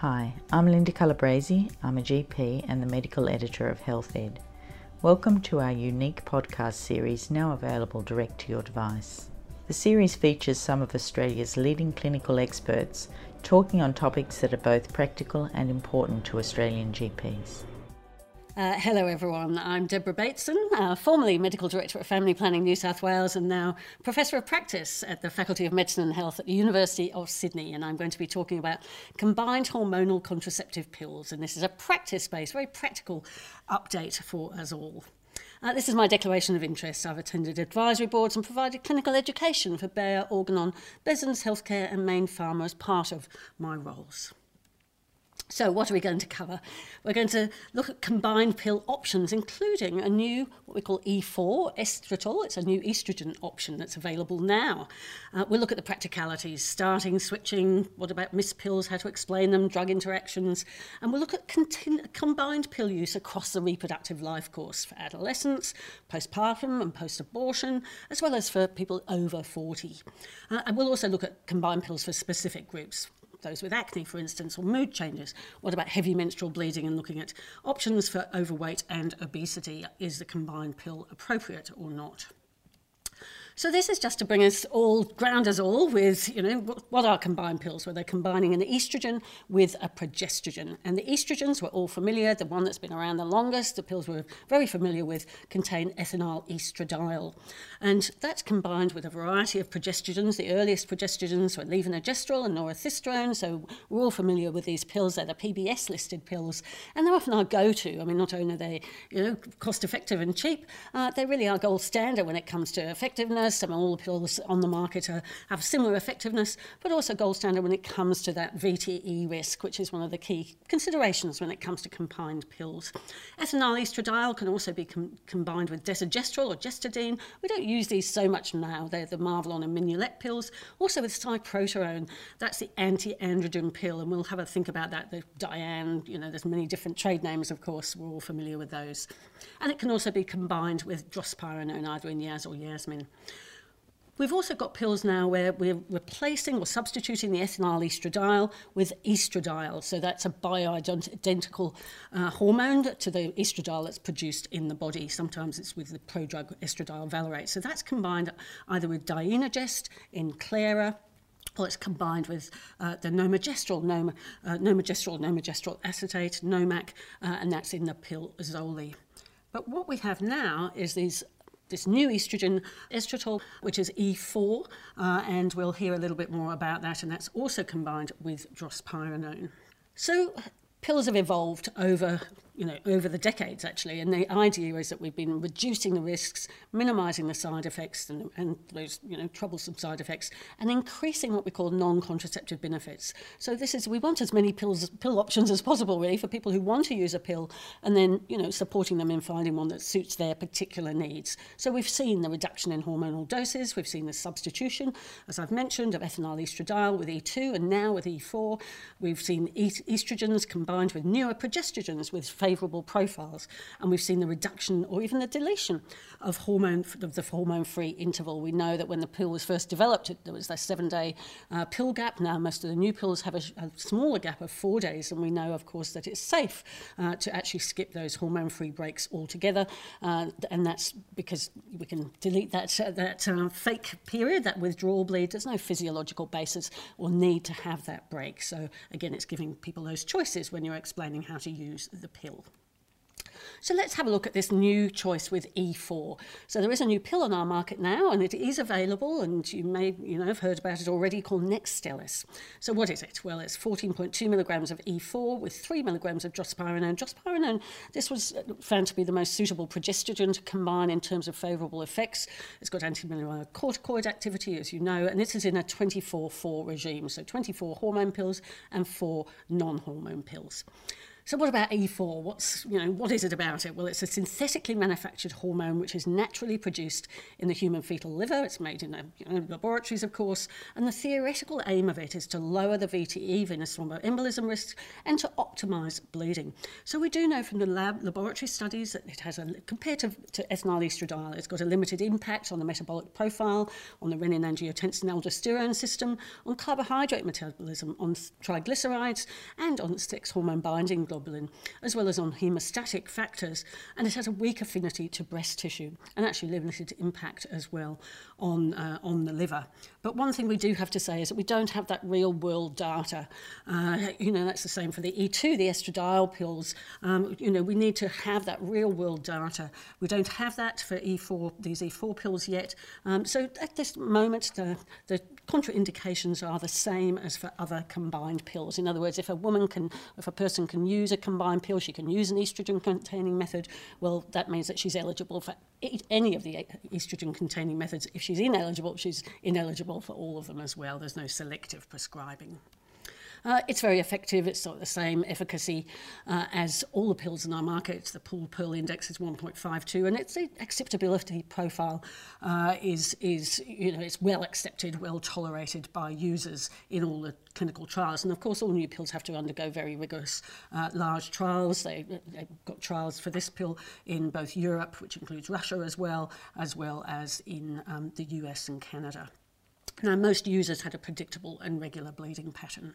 Hi, I'm Linda Calabresi. I'm a GP and the medical editor of Healthed. Welcome to our unique podcast series now available direct to your device. The series features some of Australia's leading clinical experts talking on topics that are both practical and important to Australian GPs. Uh, hello, everyone. I'm Deborah Bateson, uh, formerly Medical Director at Family Planning New South Wales and now Professor of Practice at the Faculty of Medicine and Health at the University of Sydney. And I'm going to be talking about combined hormonal contraceptive pills. And this is a practice based, very practical update for us all. Uh, this is my declaration of interest. I've attended advisory boards and provided clinical education for Bayer, Organon, Besins Healthcare, and Mayne Pharma as part of my roles. So, what are we going to cover? We're going to look at combined pill options, including a new, what we call E4 estetrol. It's a new estrogen option that's available now. Uh, we'll look at the practicalities, starting, switching, what about missed pills, how to explain them, drug interactions, and we'll look at continu- combined pill use across the reproductive life course for adolescents, postpartum, and post abortion, as well as for people over 40. Uh, and we'll also look at combined pills for specific groups those with acne, for instance, or mood changes? What about heavy menstrual bleeding and looking at options for overweight and obesity? Is the combined pill appropriate or not? So this is just to bring us all, ground us all with, you know, what are combined pills? Where they're combining an estrogen with a progestogen. And the estrogens, we're all familiar, the one that's been around the longest, the pills we're very familiar with, contain ethinyl estradiol. And that's combined with a variety of progestogens. The earliest progestogens were levonorgestrel and norethisterone, so we're all familiar with these pills. They're the PBS listed pills, and they're often our go-to. I mean, not only are they, you know, cost-effective and cheap, uh, they really are gold standard when it comes to effectiveness, some all the pills on the market are, have similar effectiveness, but also gold standard when it comes to that VTE risk, which is one of the key considerations when it comes to combined pills. Ethinyl estradiol can also be com combined with desogestrel or gestodene. We don't use these so much now. They're the Marvelon and Minulet pills. Also with cyproterone, that's the anti-androgen pill, and we'll have a think about that. The Diane, you know, there's many different trade names, of course. We're all familiar with those. And it can also be combined with drospirenone, either in Yaz or Yasmin. We've also got pills now where we're replacing or substituting the ethinyl estradiol with estradiol. So that's a bioidentical uh, hormone to the estradiol that's produced in the body. Sometimes it's with the prodrug estradiol valerate. So that's combined either with dienogest in Clara, or it's combined with uh, the nomogestrel, nom, uh, nomogestrel, nomogestrel acetate, NOMAC, uh, and that's in the pill Zoli. But what we have now is these this new estrogen, estetrol, which is E4, uh, and we'll hear a little bit more about that, and that's also combined with drospirenone. So pills have evolved over you know, over the decades actually. And the idea is that we've been reducing the risks, minimizing the side effects and, and those, you know, troublesome side effects, and increasing what we call non-contraceptive benefits. So this is, we want as many pills, pill options as possible really for people who want to use a pill and then, you know, supporting them in finding one that suits their particular needs. So we've seen the reduction in hormonal doses, we've seen the substitution, as I've mentioned, of ethinyl estradiol with E2 and now with E4. We've seen estrogens combined with newer progestogens with favourable profiles. And we've seen the reduction or even the deletion of hormone of the hormone-free interval. We know that when the pill was first developed, there was that seven-day uh, pill gap. Now most of the new pills have a, a, smaller gap of four days, and we know, of course, that it's safe uh, to actually skip those hormone-free breaks altogether. Uh, and that's because we can delete that uh, that uh, fake period, that withdrawal bleed. There's no physiological basis or need to have that break. So again, it's giving people those choices when you're explaining how to use the pill. So let's have a look at this new choice with E4. So there is a new pill on our market now, and it is available, and you may you know have heard about it already, called Nextstellis. So what is it? Well, it's 14.2 milligrams of E4 with 3 milligrams of drospirenone. Drospirenone, this was found to be the most suitable progestogen to combine in terms of favourable effects. It's got anti-mineralocorticoid activity, as you know, and this is in a 24-4 regime, so 24 hormone pills and 4 non-hormone pills. So what about E4? What's, you know, what is it about it? Well, it's a synthetically manufactured hormone which is naturally produced in the human fetal liver. It's made in you know, laboratories, of course, and the theoretical aim of it is to lower the VTE, venous thromboembolism risk, and to optimize bleeding. So we do know from the lab laboratory studies that it has a, compared to, to estradiol, it's got a limited impact on the metabolic profile, on the renin-angiotensin-aldosterone system, on carbohydrate metabolism, on triglycerides, and on sex hormone binding globulin, as well as on hemostatic factors. And it has a weak affinity to breast tissue, and actually limited impact as well on, uh, on the liver. But one thing we do have to say is that we don't have that real world data. Uh, you know, that's the same for the E2, the estradiol pills. Um, you know, we need to have that real world data. We don't have that for E4, these E4 pills yet. Um, so at this moment, the, the contraindications are the same as for other combined pills. In other words, if a woman can, if a person can use use a combined pill, she can use an estrogen-containing method, well, that means that she's eligible for e, any of the e, estrogen-containing methods. If she's ineligible, she's ineligible for all of them as well. There's no selective prescribing. Uh, it's very effective. It's got the same efficacy uh, as all the pills in our market. The Pearl pill index is 1.52, and its acceptability profile uh, is is you know it's well accepted, well tolerated by users in all the clinical trials. And of course, all new pills have to undergo very rigorous uh, large trials. They, have got trials for this pill in both Europe, which includes Russia as well, as well as in um, the US and Canada. Now, most users had a predictable and regular bleeding pattern.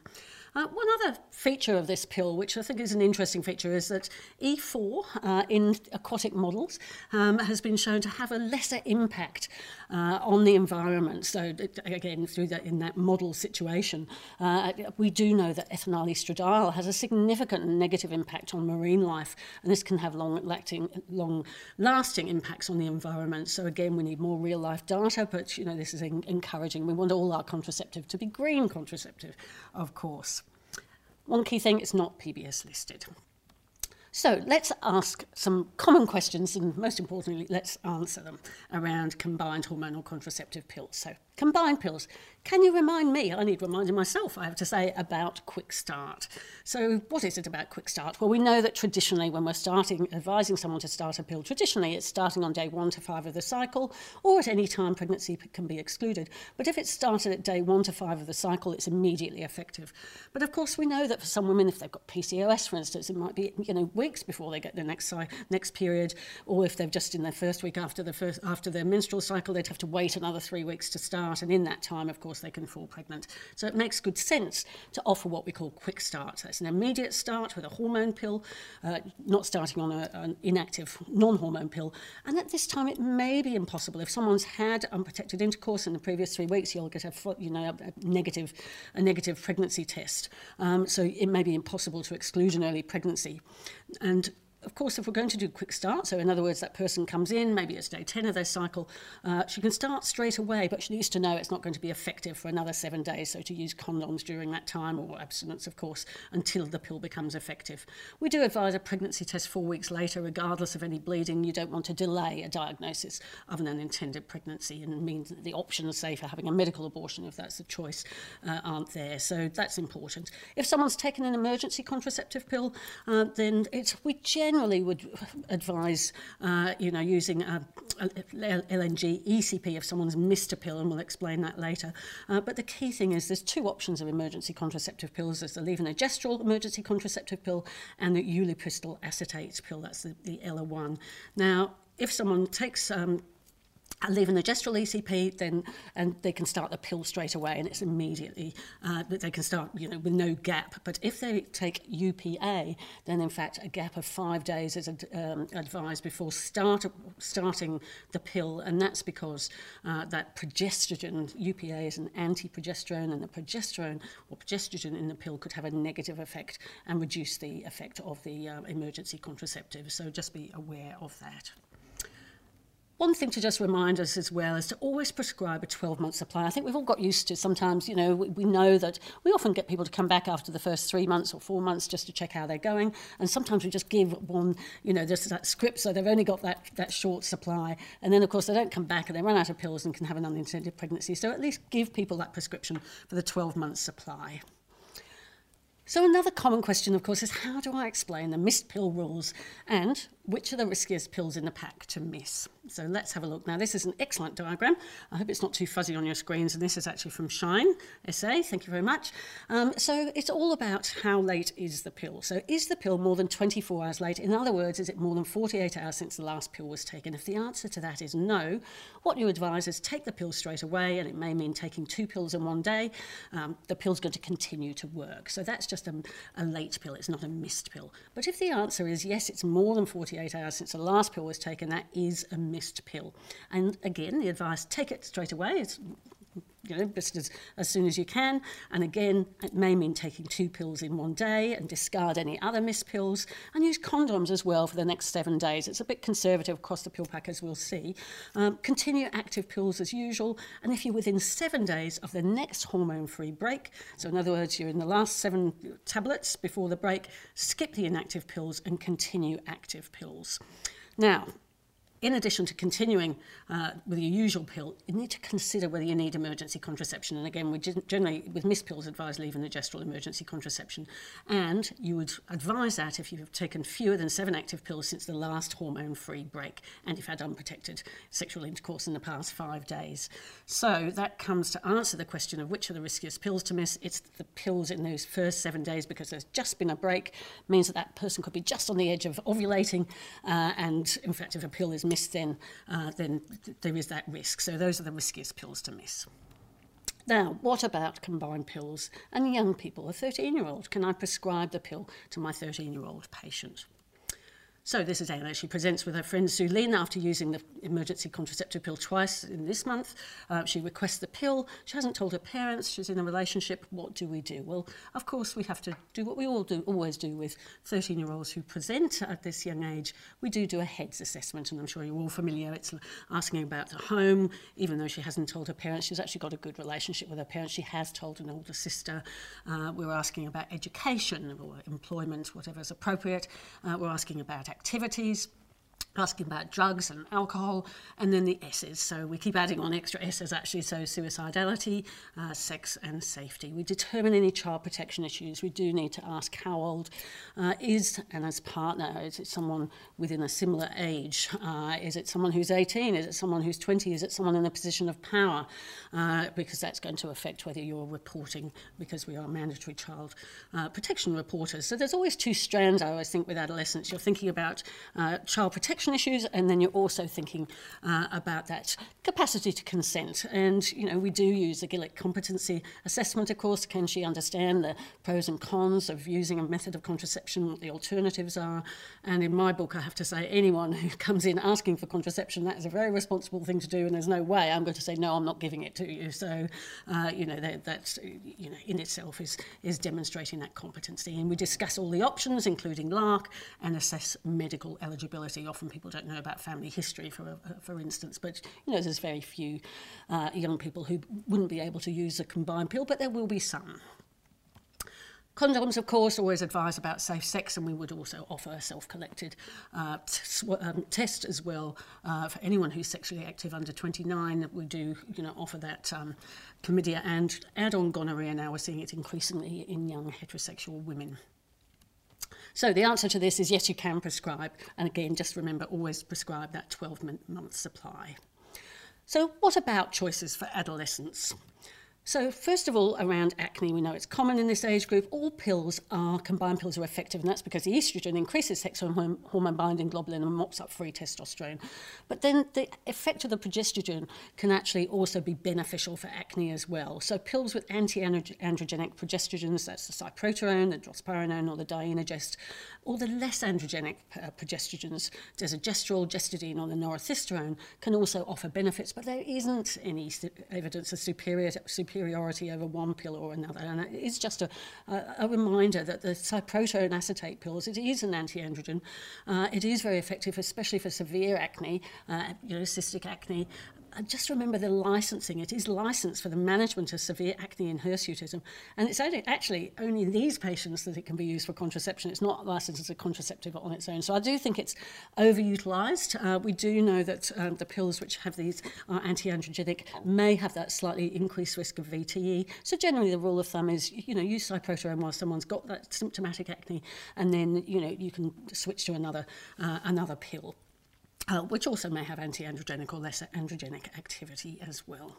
Uh, one other feature of this pill, which I think is an interesting feature, is that E4 uh, in aquatic models um, has been shown to have a lesser impact uh, on the environment. So, again, through that in that model situation, uh, we do know that ethinyl estradiol has a significant negative impact on marine life, and this can have long-lasting, long-lasting impacts on the environment. So, again, we need more real-life data, but you know this is encouraging. We want all our contraceptive to be green contraceptive, of course. one key thing, it's not PBS listed. So let's ask some common questions and most importantly, let's answer them around combined hormonal contraceptive pills. So combined pills, can you remind me, I need reminding myself, I have to say, about Quick Start. So what is it about Quick Start? Well, we know that traditionally when we're starting, advising someone to start a pill, traditionally it's starting on day one to five of the cycle, or at any time pregnancy can be excluded. But if it's started at day one to five of the cycle, it's immediately effective. But of course, we know that for some women, if they've got PCOS, for instance, it might be, you know, weeks before they get the next, next period, or if they've just in their first week after, the first, after their menstrual cycle, they'd have to wait another three weeks to start. And in that time, of course, course they can fall pregnant. So it makes good sense to offer what we call quick start. That's an immediate start with a hormone pill, uh, not starting on a, an inactive non-hormone pill. And at this time, it may be impossible. If someone's had unprotected intercourse in the previous three weeks, you'll get a, you know, a negative, a negative pregnancy test. Um, so it may be impossible to exclude an early pregnancy. And of course, if we're going to do quick start, so in other words, that person comes in, maybe it's day 10 of their cycle, uh, she can start straight away, but she needs to know it's not going to be effective for another seven days, so to use condoms during that time, or abstinence, of course, until the pill becomes effective. We do advise a pregnancy test four weeks later, regardless of any bleeding. You don't want to delay a diagnosis of an unintended pregnancy, and means that the options, say, for having a medical abortion, if that's the choice, uh, aren't there. So that's important. If someone's taken an emergency contraceptive pill, uh, then it's we generally generally would advise, uh, you know, using um, a, a LNG ECP if someone's missed a pill, and we'll explain that later. Uh, but the key thing is there's two options of emergency contraceptive pills. There's the levonorgestrel emergency contraceptive pill and the ulipristal acetate pill. That's the, the ELA1. Now, if someone takes um, levonorgestrel ECP, then and they can start the pill straight away, and it's immediately uh, they can start, you know, with no gap. But if they take UPA, then in fact a gap of five days is um, advised before start starting the pill, and that's because uh, that progesterone UPA is an anti-progesterone, and the progesterone or progesterone in the pill could have a negative effect and reduce the effect of the uh, emergency contraceptive. So just be aware of that. One thing to just remind us as well is to always prescribe a 12 month supply. I think we've all got used to sometimes, you know, we, we, know that we often get people to come back after the first three months or four months just to check how they're going. And sometimes we just give one, you know, just that script so they've only got that, that short supply. And then, of course, they don't come back and they run out of pills and can have an unintended pregnancy. So at least give people that prescription for the 12 month supply. So, another common question, of course, is how do I explain the missed pill rules and which are the riskiest pills in the pack to miss? So, let's have a look. Now, this is an excellent diagram. I hope it's not too fuzzy on your screens, and this is actually from Shine SA. Thank you very much. Um, so, it's all about how late is the pill. So, is the pill more than 24 hours late? In other words, is it more than 48 hours since the last pill was taken? If the answer to that is no, what you advise is take the pill straight away, and it may mean taking two pills in one day. Um, the pill's going to continue to work. So, that's just a, a late pill, it's not a missed pill. But if the answer is yes, it's more than 48 hours since the last pill was taken, that is a missed pill. And again, the advice take it straight away. It's you know, just as, as soon as you can. And again, it may mean taking two pills in one day and discard any other missed pills and use condoms as well for the next seven days. It's a bit conservative across the pill pack, as we'll see. Um, continue active pills as usual. And if you're within seven days of the next hormone free break, so in other words, you're in the last seven tablets before the break, skip the inactive pills and continue active pills. Now, in addition to continuing uh, with your usual pill, you need to consider whether you need emergency contraception. And again, we generally, with missed pills, advise levonorgestrel emergency contraception. And you would advise that if you've taken fewer than seven active pills since the last hormone free break and if you've had unprotected sexual intercourse in the past five days. So that comes to answer the question of which are the riskiest pills to miss. It's the pills in those first seven days because there's just been a break, means that that person could be just on the edge of ovulating. Uh, and in fact, if a pill is missed, miss, then, uh, then there is that risk. So those are the riskiest pills to miss. Now, what about combined pills and young people? A 13 year old, can I prescribe the pill to my 13 year old patient? So this is Anna. She presents with her friend Lynn after using the emergency contraceptive pill twice in this month. Uh, she requests the pill. She hasn't told her parents. She's in a relationship. What do we do? Well, of course, we have to do what we all do, always do with 13-year-olds who present at this young age. We do do a HEADS assessment, and I'm sure you're all familiar. It's asking about the home. Even though she hasn't told her parents, she's actually got a good relationship with her parents. She has told an older sister. Uh, we're asking about education or employment, whatever is appropriate. Uh, we're asking about activities asking about drugs and alcohol, and then the S's. So we keep adding on extra S's actually, so suicidality, uh, sex and safety. We determine any child protection issues. We do need to ask how old uh, is Anna's partner? Is it someone within a similar age? Uh, is it someone who's 18? Is it someone who's 20? Is it someone in a position of power? Uh, because that's going to affect whether you're reporting, because we are mandatory child uh, protection reporters. So there's always two strands, I always think, with adolescents. You're thinking about uh, child protection issues, and then you're also thinking uh, about that capacity to consent. And, you know, we do use the Gillick competency assessment, of course. Can she understand the pros and cons of using a method of contraception, what the alternatives are? And in my book, I have to say, anyone who comes in asking for contraception, that is a very responsible thing to do, and there's no way I'm going to say, no, I'm not giving it to you. So, uh, you know, that, that's, you know, in itself is, is demonstrating that competency. And we discuss all the options, including LARC, and assess medical eligibility. Often people don't know about family history, for, for instance, but you know, there's very few uh, young people who wouldn't be able to use a combined pill, but there will be some. Condoms, of course, always advise about safe sex, and we would also offer a self-collected uh, um, test as well uh, for anyone who's sexually active under 29. We do, you know, offer that um, chlamydia and add-on gonorrhea. Now we're seeing it increasingly in young heterosexual women. So the answer to this is yes, you can prescribe. And again, just remember always prescribe that 12 month supply. So what about choices for adolescents? So first of all, around acne, we know it's common in this age group. All pills are, combined pills are effective, and that's because the estrogen increases sex hormone, hormone binding globulin and mops up free testosterone. But then the effect of the progesterone can actually also be beneficial for acne as well. So pills with anti-androgenic progestrogens, that's the cyproterone, the drospirenone, or the dienogest, or the less androgenic uh, progestrogens, desogestrel, gestodene, or the norethisterone, can also offer benefits, but there isn't any evidence of superior, superior superiority over one pill or another. And it's just a, a, a reminder that the cyproterone acetate pills, it is an anti-androgen. Uh, it is very effective, especially for severe acne, uh, you know, cystic acne, uh, just remember the licensing. It is licensed for the management of severe acne and hirsutism. And it's only, actually only these patients that it can be used for contraception. It's not licensed as a contraceptive on its own. So I do think it's overutilized. Uh, we do know that um, the pills which have these are anti-androgenic may have that slightly increased risk of VTE. So generally the rule of thumb is, you know, use cyproterone while someone's got that symptomatic acne and then, you know, you can switch to another, uh, another pill uh, which also may have anti-androgenic or lesser androgenic activity as well.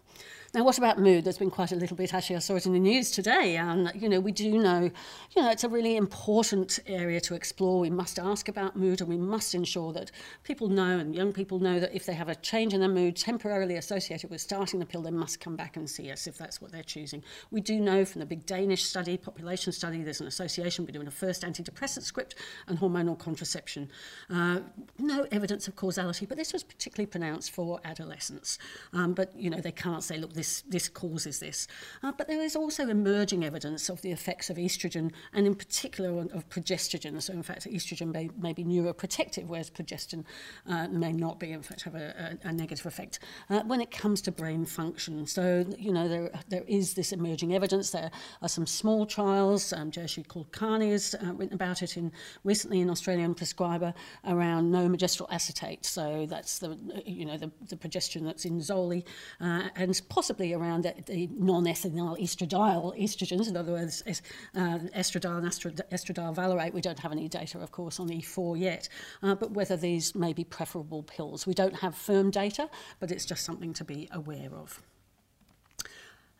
Now, what about mood? There's been quite a little bit. Actually, I saw it in the news today. And you know, we do know, you know, it's a really important area to explore. We must ask about mood, and we must ensure that people know and young people know that if they have a change in their mood temporarily associated with starting the pill, they must come back and see us if that's what they're choosing. We do know from the big Danish study, population study, there's an association between a first antidepressant script and hormonal contraception. Uh, no evidence, of course causality, but this was particularly pronounced for adolescents. Um, but, you know, they can't say, look, this, this causes this. Uh, but there is also emerging evidence of the effects of estrogen, and in particular of progestogen. So, in fact, estrogen may, may be neuroprotective, whereas progesterone uh, may not be, in fact, have a, a, a negative effect uh, when it comes to brain function. So, you know, there, there is this emerging evidence. There are some small trials. Um, Jayashri Kulkarni has uh, written about it in recently in Australian Prescriber around nomegestrol acetate. So that's the you know the, the progesterone that's in Zoely, uh, and possibly around the, non-ethinyl estradiol estrogens. In other words, es, uh, estradiol and estradiol valerate. We don't have any data, of course, on E4 yet, uh, but whether these may be preferable pills. We don't have firm data, but it's just something to be aware of.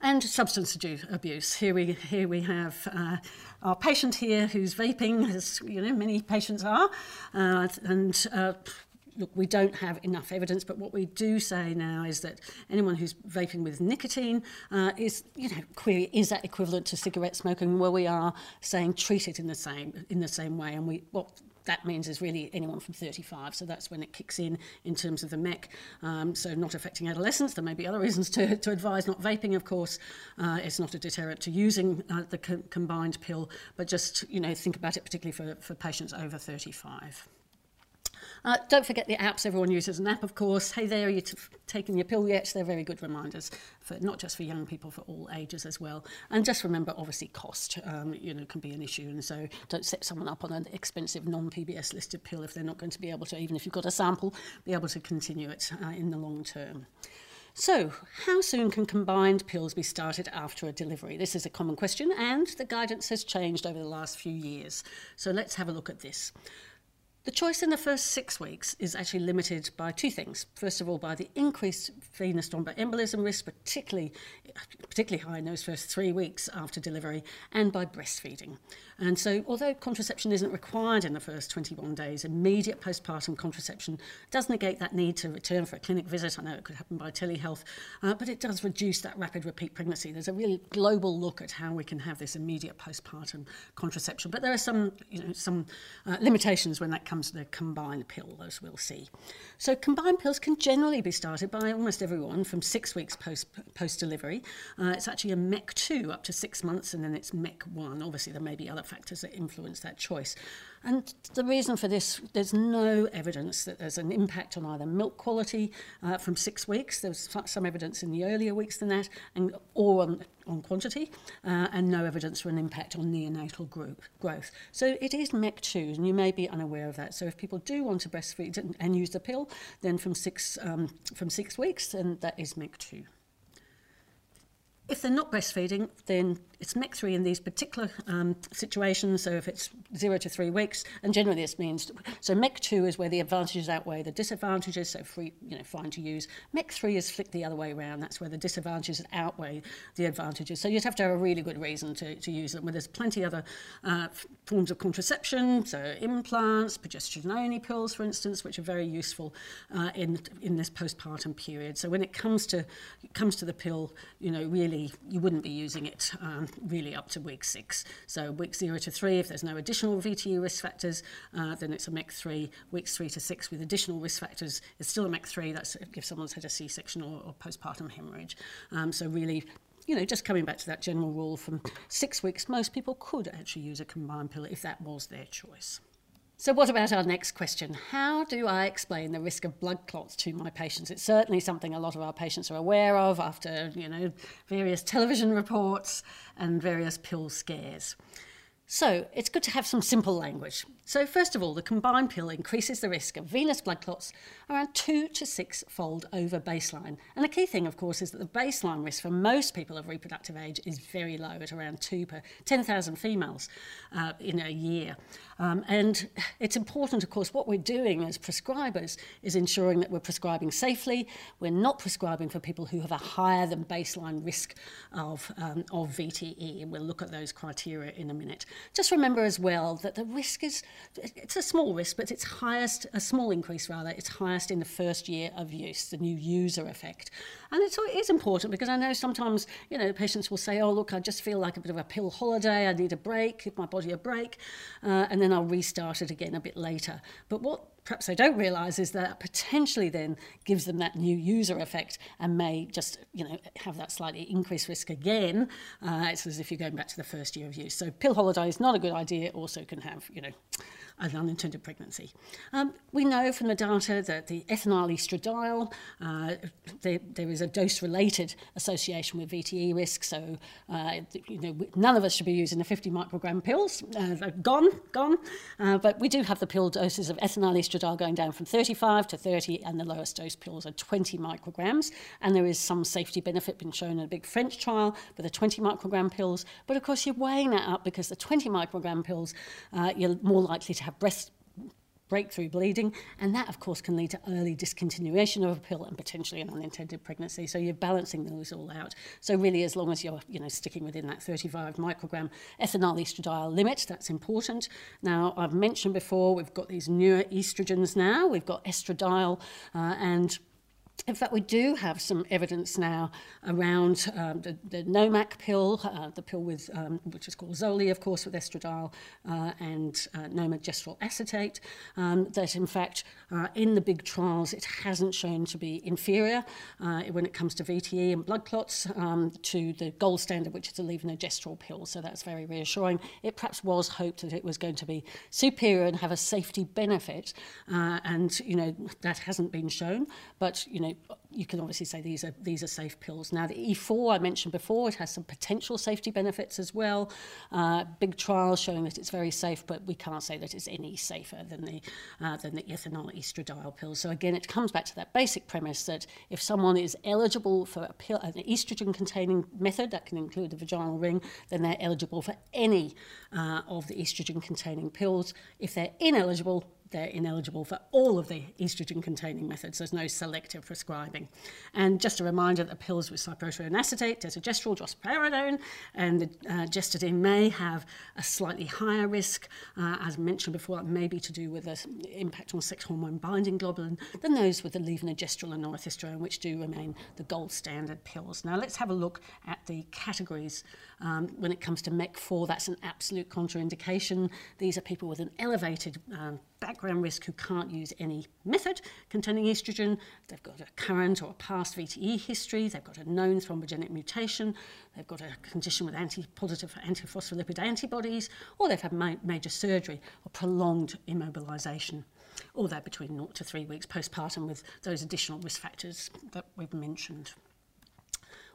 And substance abuse. Here we, here we have uh, our patient here who's vaping, as you know, many patients are, uh, and uh, look, we don't have enough evidence, but what we do say now is that anyone who's vaping with nicotine uh, is, you know, query, is that equivalent to cigarette smoking? Well, we are saying treat it in the same in the same way, and we what that means is really anyone from 35. So that's when it kicks in in terms of the MEC. Um, so not affecting adolescents. There may be other reasons to, to advise not vaping, of course. Uh, it's not a deterrent to using uh, the co combined pill, but just, you know, think about it particularly for, for patients over 35. Uh, don't forget the apps. Everyone uses an app, of course. Hey there, are you taking your pill yet? They're very good reminders, for not just for young people, for all ages as well. And just remember, obviously, cost um, you know can be an issue. And so don't set someone up on an expensive non-PBS listed pill if they're not going to be able to, even if you've got a sample, be able to continue it uh, in the long term. So, how soon can combined pills be started after a delivery? This is a common question, and the guidance has changed over the last few years. So, let's have a look at this. The choice in the first six weeks is actually limited by two things. First of all, by the increased venous thromboembolism risk, particularly, particularly high in those first three weeks after delivery, and by breastfeeding. And so, although contraception isn't required in the first 21 days, immediate postpartum contraception does negate that need to return for a clinic visit. I know it could happen by telehealth, uh, but it does reduce that rapid repeat pregnancy. There's a really global look at how we can have this immediate postpartum contraception. But there are some, you know, some uh, limitations when that comes to the combined pill, as we'll see. So, combined pills can generally be started by almost everyone from six weeks post post delivery. Uh, it's actually a MEC2 up to six months, and then it's MEC1. Obviously, there may be other factors that influence that choice. And the reason for this, there's no evidence that there's an impact on either milk quality uh, from six weeks. There was some evidence in the earlier weeks than that, and or on, on quantity, uh, and no evidence for an impact on neonatal group growth. So it is MEC2, and you may be unaware of that. So if people do want to breastfeed and, and use the pill, then from six um, from six weeks, then that is MEC2. If they're not breastfeeding, then it's MEC3 in these particular um, situations. So if it's zero to three weeks, and generally this means so MEC2 is where the advantages outweigh the disadvantages. So free, you know, fine to use. MEC3 is flipped the other way around. That's where the disadvantages outweigh the advantages. So you'd have to have a really good reason to, to use them. Where there's plenty other uh, forms of contraception, so implants, progesterone-only pills, for instance, which are very useful uh, in in this postpartum period. So when it comes to it comes to the pill, you know, really really, you wouldn't be using it um, really up to week six. So week zero to three, if there's no additional VTU risk factors, uh, then it's a MEC3. Weeks three to six with additional risk factors is still a MEC3. That's if someone's had a C-section or, or postpartum hemorrhage. Um, so really you know, just coming back to that general rule from six weeks, most people could actually use a combined pill if that was their choice. So, what about our next question? How do I explain the risk of blood clots to my patients? It's certainly something a lot of our patients are aware of after, you know, various television reports and various pill scares. So, it's good to have some simple language. So, first of all, the combined pill increases the risk of venous blood clots around two to six fold over baseline. And the key thing, of course, is that the baseline risk for most people of reproductive age is very low at around two per 10,000 females uh, in a year. Um, and it's important, of course, what we're doing as prescribers is ensuring that we're prescribing safely. We're not prescribing for people who have a higher than baseline risk of, um, of VTE. And we'll look at those criteria in a minute. Just remember as well that the risk is it's a small risk, but it's highest, a small increase rather, it's highest in the first year of use, the new user effect. And it's, it is important because I know sometimes, you know, patients will say, oh, look, I just feel like a bit of a pill holiday, I need a break, give my body a break, uh, and then I'll restart it again a bit later. But what perhaps they don't realise is that potentially then gives them that new user effect and may just you know have that slightly increased risk again. Uh, it's as if you're going back to the first year of use. So pill holiday is not a good idea. Also can have you know an unintended pregnancy. Um, we know from the data that the ethinyl estradiol, uh, there, there is a dose-related association with VTE risk, so uh, you know, none of us should be using the 50 microgram pills. Uh, gone, gone. Uh, but we do have the pill doses of ethinyl estradiol going down from 35 to 30, and the lowest dose pills are 20 micrograms. And there is some safety benefit been shown in a big French trial for the 20 microgram pills. But of course, you're weighing that up because the 20 microgram pills, uh, you're more likely to have breast breakthrough bleeding, and that, of course, can lead to early discontinuation of a pill and potentially an unintended pregnancy. So you're balancing those all out. So really, as long as you're, you know, sticking within that 35 microgram ethinyl estradiol limit, that's important. Now, I've mentioned before, we've got these newer estrogens now. We've got estradiol uh, and in fact, we do have some evidence now around um, the, the NOMAC pill, uh, the pill with, um, which is called Zoely, of course, with estradiol uh, and uh, nomegestrol acetate, um, that in fact, uh, in the big trials, it hasn't shown to be inferior uh, when it comes to VTE and blood clots um, to the gold standard, which is the levonorgestrel pill. So that's very reassuring. It perhaps was hoped that it was going to be superior and have a safety benefit, uh, and you know that hasn't been shown. But you know know, you can obviously say these are these are safe pills. Now the E4 I mentioned before, it has some potential safety benefits as well. Uh, big trials showing that it's very safe, but we can't say that it's any safer than the uh, than the ethinyl estradiol pills. So again, it comes back to that basic premise that if someone is eligible for a pill, an estrogen-containing method that can include the vaginal ring, then they're eligible for any uh, of the estrogen-containing pills. If they're ineligible, they're ineligible for all of the estrogen containing methods. There's no selective prescribing. And just a reminder that the pills with cyproterone acetate, desogestrel, drospirenone, and the uh, may have a slightly higher risk, uh, as mentioned before, it may be to do with the impact on sex hormone binding globulin than those with the levonorgestrel and norethisterone, which do remain the gold standard pills. Now let's have a look at the categories um, when it comes to MEC4. That's an absolute contraindication. These are people with an elevated um, background risk who can't use any method containing estrogen. They've got a current or a past VTE history. They've got a known thrombogenic mutation. They've got a condition with anti positive antiphospholipid antibodies, or they've had ma major surgery or prolonged immobilization. Or they're between 0 to 3 weeks postpartum with those additional risk factors that we've mentioned.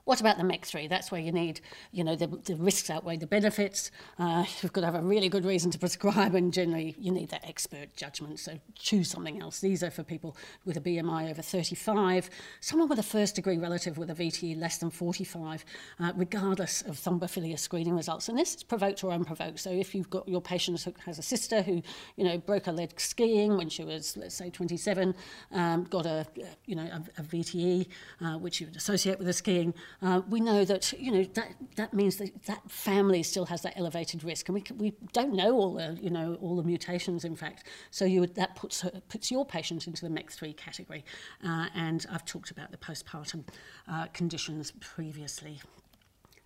What about the MEC3? That's where you need, you know, the, the risks outweigh the benefits. Uh, you've got to have a really good reason to prescribe, and generally you need that expert judgment. So choose something else. These are for people with a BMI over 35, someone with a first degree relative with a VTE less than 45, uh, regardless of thrombophilia screening results. And this is provoked or unprovoked. So if you've got your patient who has a sister who, you know, broke her leg skiing when she was, let's say, 27, um, got a, you know, a, a VTE, uh, which you would associate with the skiing, uh, we know that you know that that means that that family still has that elevated risk, and we we don't know all the you know all the mutations. In fact, so you would, that puts puts your patient into the MEC3 category, uh, and I've talked about the postpartum uh, conditions previously.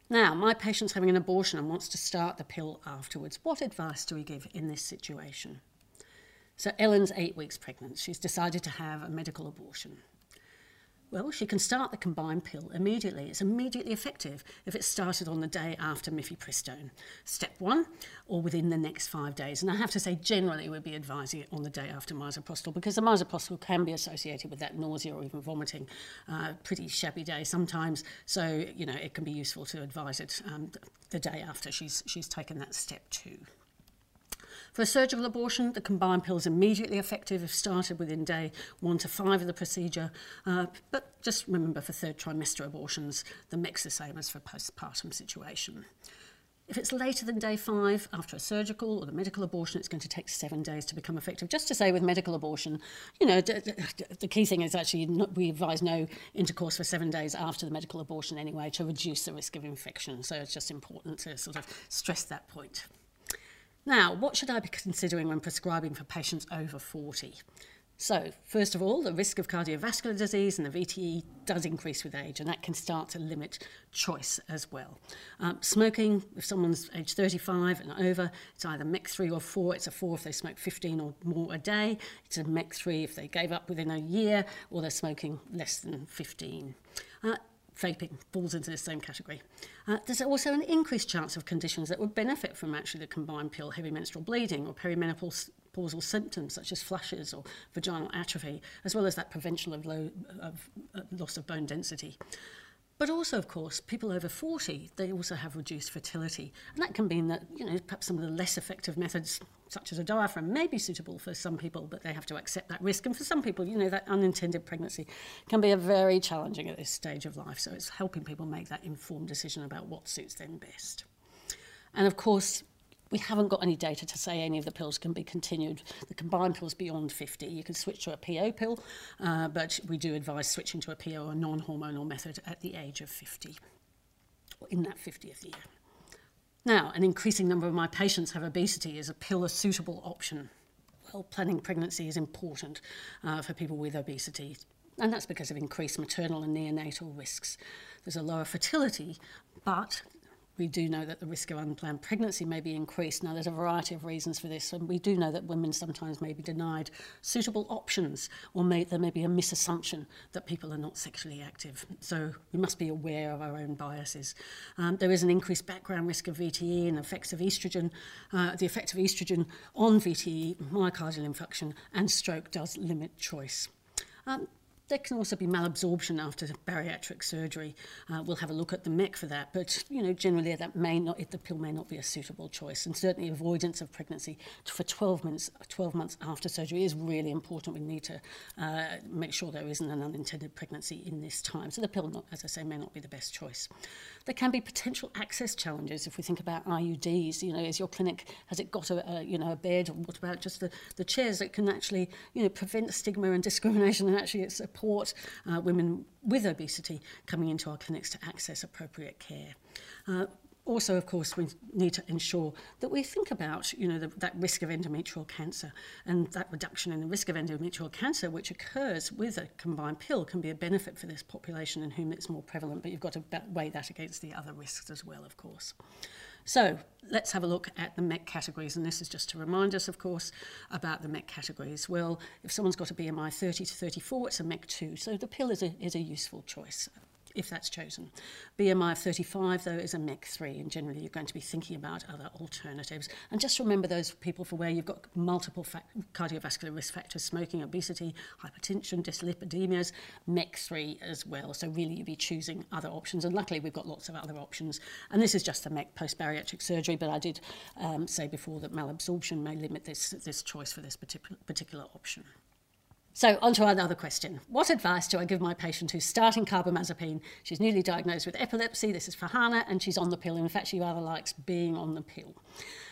Now, my patient's having an abortion and wants to start the pill afterwards. What advice do we give in this situation? So Ellen's eight weeks pregnant. She's decided to have a medical abortion. Well, she can start the combined pill immediately. It's immediately effective if it's started on the day after mifepristone. Step one, or within the next five days. And I have to say, generally, we'd be advising it on the day after misoprostol because the misoprostol can be associated with that nausea or even vomiting. Uh, pretty shabby day sometimes, so you know it can be useful to advise it um, the day after she's she's taken that step two. For a surgical abortion, the combined pill is immediately effective if started within day one to five of the procedure. Uh, but just remember for third trimester abortions, the mix is the same as for postpartum situation. If it's later than day five after a surgical or the medical abortion, it's going to take seven days to become effective. Just to say with medical abortion, you know, the key thing is actually not, we advise no intercourse for seven days after the medical abortion anyway to reduce the risk of infection. So it's just important to sort of stress that point. Now, what should I be considering when prescribing for patients over 40? So, first of all, the risk of cardiovascular disease and the VTE does increase with age, and that can start to limit choice as well. Um, smoking, if someone's age 35 and over, it's either MEC3 or 4. It's a 4 if they smoke 15 or more a day. It's a MEC3 if they gave up within a year or they're smoking less than 15. Uh, vaping falls into the same category. Uh, there's also an increased chance of conditions that would benefit from actually the combined pill, heavy menstrual bleeding or perimenopausal symptoms such as flushes or vaginal atrophy, as well as that prevention of, low, of uh, loss of bone density. But also, of course, people over 40, they also have reduced fertility. And that can mean that, you know, perhaps some of the less effective methods, such as a diaphragm, may be suitable for some people, but they have to accept that risk. And for some people, you know, that unintended pregnancy can be a very challenging at this stage of life. So it's helping people make that informed decision about what suits them best. And of course, we haven't got any data to say any of the pills can be continued. The combined pills beyond 50, you can switch to a PO pill, uh, but we do advise switching to a PO or non-hormonal method at the age of 50, or in that 50th year. Now, an increasing number of my patients have obesity. Is a pill a suitable option? Well, planning pregnancy is important uh, for people with obesity, and that's because of increased maternal and neonatal risks. There's a lower fertility, but we do know that the risk of unplanned pregnancy may be increased. Now, there's a variety of reasons for this, and we do know that women sometimes may be denied suitable options, or may, there may be a misassumption that people are not sexually active. So we must be aware of our own biases. Um, there is an increased background risk of VTE and effects of estrogen. Uh, the effect of estrogen on VTE, myocardial infarction, and stroke does limit choice. Um, there can also be malabsorption after bariatric surgery. Uh, we'll have a look at the MEC for that, but you know generally that may not, the pill may not be a suitable choice, and certainly avoidance of pregnancy for 12 months, 12 months after surgery is really important. We need to uh, make sure there isn't an unintended pregnancy in this time. So the pill, not, as I say, may not be the best choice. There can be potential access challenges if we think about IUDs. You know, is your clinic has it got a, a you know a bed, or what about just the, the chairs that can actually you know prevent stigma and discrimination and actually support uh, women with obesity coming into our clinics to access appropriate care. Uh, also, of course, we need to ensure that we think about, you know, the, that risk of endometrial cancer and that reduction in the risk of endometrial cancer, which occurs with a combined pill, can be a benefit for this population in whom it's more prevalent. But you've got to weigh that against the other risks as well, of course. So let's have a look at the MET categories. And this is just to remind us, of course, about the MET categories. Well, if someone's got a BMI 30 to 34, it's a MEC 2. So the pill is a, is a useful choice if that's chosen. BMI of 35, though, is a MEC3, and generally you're going to be thinking about other alternatives. And just remember those people for where you've got multiple cardiovascular risk factors, smoking, obesity, hypertension, dyslipidemias, MEC3 as well. So really you'll be choosing other options, and luckily we've got lots of other options. And this is just the MEC post-bariatric surgery, but I did um, say before that malabsorption may limit this, this choice for this particular, particular option. So, on to another question. What advice do I give my patient who's starting carbamazepine? She's newly diagnosed with epilepsy. This is for Hannah, and she's on the pill. In fact, she rather likes being on the pill.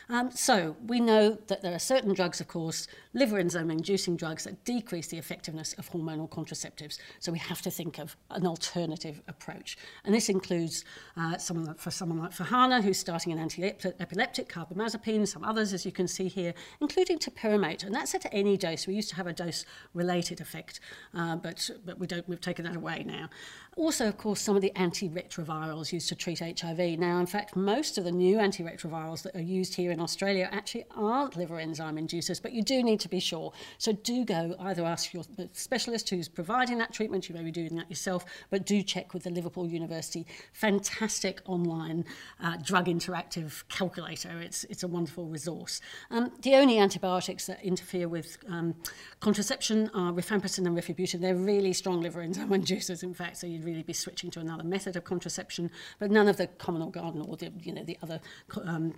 Um, so we know that there are certain drugs, of course, liver enzyme inducing drugs that decrease the effectiveness of hormonal contraceptives. So we have to think of an alternative approach. And this includes uh, someone like, for someone like Fahana, who's starting an anti-epileptic, carbamazepine, some others, as you can see here, including topiramate. And that's at any dose. We used to have a dose-related effect, uh, but, but we don't, we've taken that away now. Also, of course, some of the antiretrovirals used to treat HIV. Now, in fact, most of the new antiretrovirals that are used here in Australia actually aren't liver enzyme inducers, but you do need to be sure. So do go either ask your specialist who's providing that treatment, you may be doing that yourself, but do check with the Liverpool University fantastic online uh, drug interactive calculator. It's, it's a wonderful resource. Um, the only antibiotics that interfere with um, contraception are rifampicin and rifabutin. They're really strong liver enzyme inducers, in fact, so really be switching to another method of contraception, but none of the common or garden or the, you know, the other um,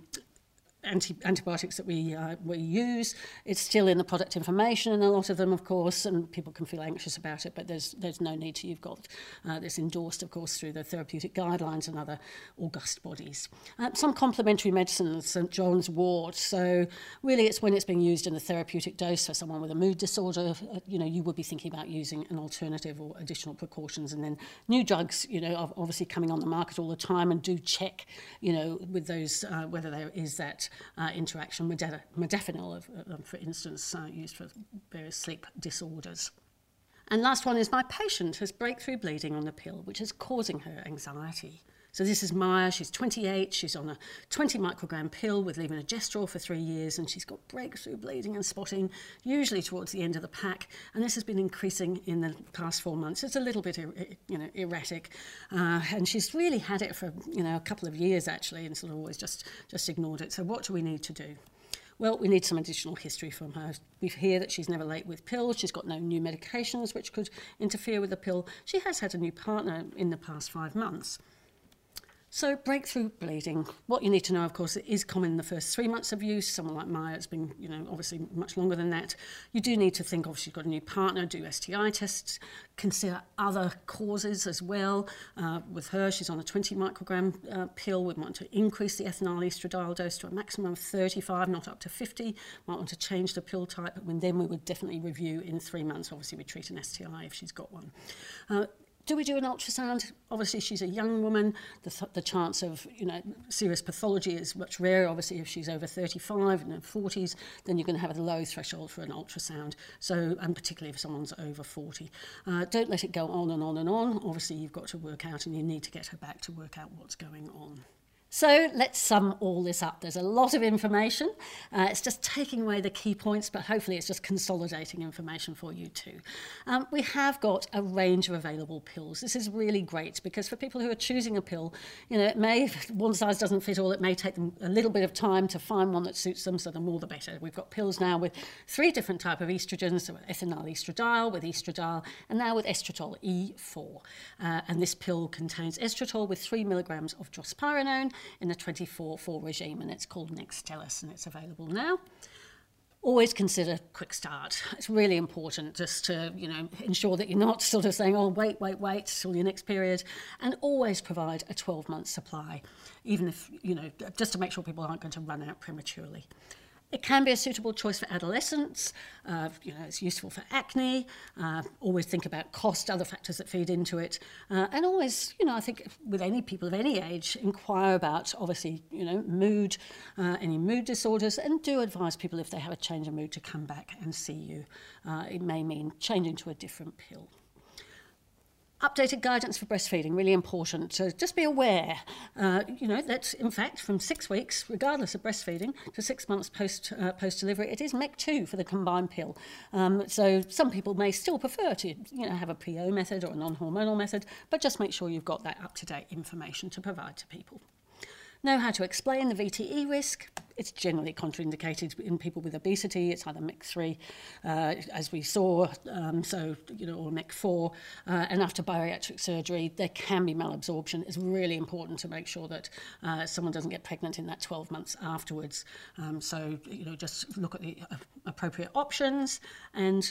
anti- antibiotics that we, uh, we use. It's still in the product information, and a lot of them, of course, and people can feel anxious about it, but there's, there's no need to. You've got uh, this endorsed, of course, through the therapeutic guidelines and other august bodies. Uh, some complementary medicines, St John's wort. So really, it's when it's being used in a therapeutic dose for someone with a mood disorder. Uh, you know, you would be thinking about using an alternative or additional precautions, and then new drugs. You know, are obviously coming on the market all the time, and do check. You know, with those uh, whether there is that uh, interaction, modafinil, modafinil um, for instance, uh, used for various sleep disorders. And last one is my patient has breakthrough bleeding on the pill, which is causing her anxiety. So this is Maya, she's 28, she's on a 20 microgram pill with levonorgestrel for three years, and she's got breakthrough bleeding and spotting, usually towards the end of the pack, and this has been increasing in the past four months. It's a little bit, you know, erratic, uh, and she's really had it for, you know, a couple of years actually, and sort of always just, just ignored it. So what do we need to do? well, we need some additional history from her. We hear that she's never late with pills, she's got no new medications which could interfere with the pill. She has had a new partner in the past five months. So breakthrough bleeding, what you need to know, of course, is common in the first three months of use. Someone like Maya, it's been, you know, obviously much longer than that. You do need to think, obviously, you've got a new partner, do STI tests, consider other causes as well. Uh, with her, she's on a 20 microgram uh, pill. We want to increase the ethinyl estradiol dose to a maximum of 35, not up to 50. Might want to change the pill type, but then we would definitely review in three months. Obviously, we treat an STI if she's got one. Uh, do we do an ultrasound? Obviously, she's a young woman. The, th the chance of you know serious pathology is much rarer. Obviously, if she's over 35 and 40s, then you're going to have a low threshold for an ultrasound. So, and particularly if someone's over 40, uh, don't let it go on and on and on. Obviously, you've got to work out, and you need to get her back to work out what's going on. So let's sum all this up. There's a lot of information. Uh, it's just taking away the key points, but hopefully it's just consolidating information for you too. Um, we have got a range of available pills. This is really great because for people who are choosing a pill, you know, it may, one size doesn't fit all, it may take them a little bit of time to find one that suits them, so the more the better. We've got pills now with three different type of estrogens, so ethinyl estradiol, with estradiol, and now with estetrol E4. Uh, and this pill contains estetrol with three milligrams of drospirenone in the 24-4 regime, and it's called Nextellus, and it's available now always consider quick start. It's really important just to, you know, ensure that you're not sort of saying, oh, wait, wait, wait till your next period. And always provide a 12-month supply, even if, you know, just to make sure people aren't going to run out prematurely. It can be a suitable choice for adolescents. Uh, you know, it's useful for acne. Uh, always think about cost, other factors that feed into it, uh, and always, you know, I think with any people of any age, inquire about obviously, you know, mood, uh, any mood disorders, and do advise people if they have a change of mood to come back and see you. Uh, it may mean changing to a different pill. Updated guidance for breastfeeding, really important. So just be aware, uh, you know, that in fact from six weeks, regardless of breastfeeding, to six months post, uh, post-delivery, it is MEC2 for the combined pill. Um, so some people may still prefer to, you know, have a PO method or a non-hormonal method, but just make sure you've got that up-to-date information to provide to people know how to explain the VTE risk. It's generally contraindicated in people with obesity. It's either MEC3, uh, as we saw, um, so, you know, or MEC4. Uh, and after bariatric surgery, there can be malabsorption. It's really important to make sure that uh, someone doesn't get pregnant in that 12 months afterwards. Um, so, you know, just look at the uh, appropriate options and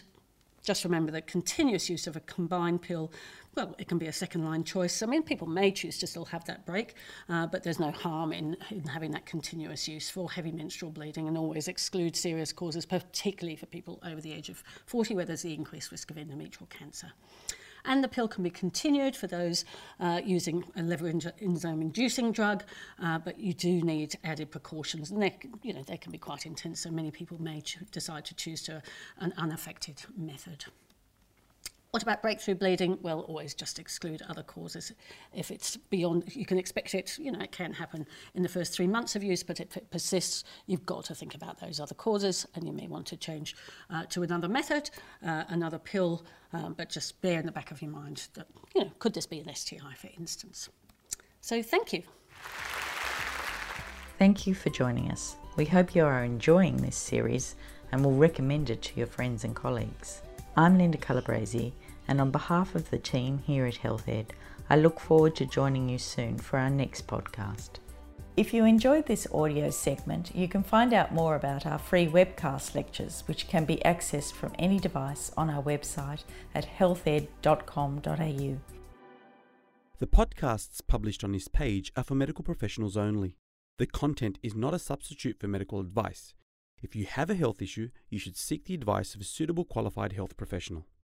just remember that continuous use of a combined pill, well, it can be a second line choice. I mean, people may choose to still have that break, uh, but there's no harm in, in having that continuous use for heavy menstrual bleeding and always exclude serious causes, particularly for people over the age of 40, where there's the increased risk of endometrial cancer and the pill can be continued for those uh, using a liver enzyme-inducing drug, uh, but you do need added precautions, and they, you know, they can be quite intense, so many people may decide to choose to an unaffected method. What about breakthrough bleeding? Well, always just exclude other causes. If it's beyond, you can expect it, you know, it can happen in the first three months of use, but if it persists, you've got to think about those other causes and you may want to change uh, to another method, uh, another pill, um, but just bear in the back of your mind that, you know, could this be an STI, for instance? So thank you. Thank you for joining us. We hope you are enjoying this series and will recommend it to your friends and colleagues. I'm Linda Calabresi and on behalf of the team here at Healthed, I look forward to joining you soon for our next podcast. If you enjoyed this audio segment, you can find out more about our free webcast lectures, which can be accessed from any device on our website at healthed.com.au. The podcasts published on this page are for medical professionals only. The content is not a substitute for medical advice. If you have a health issue, you should seek the advice of a suitable qualified health professional.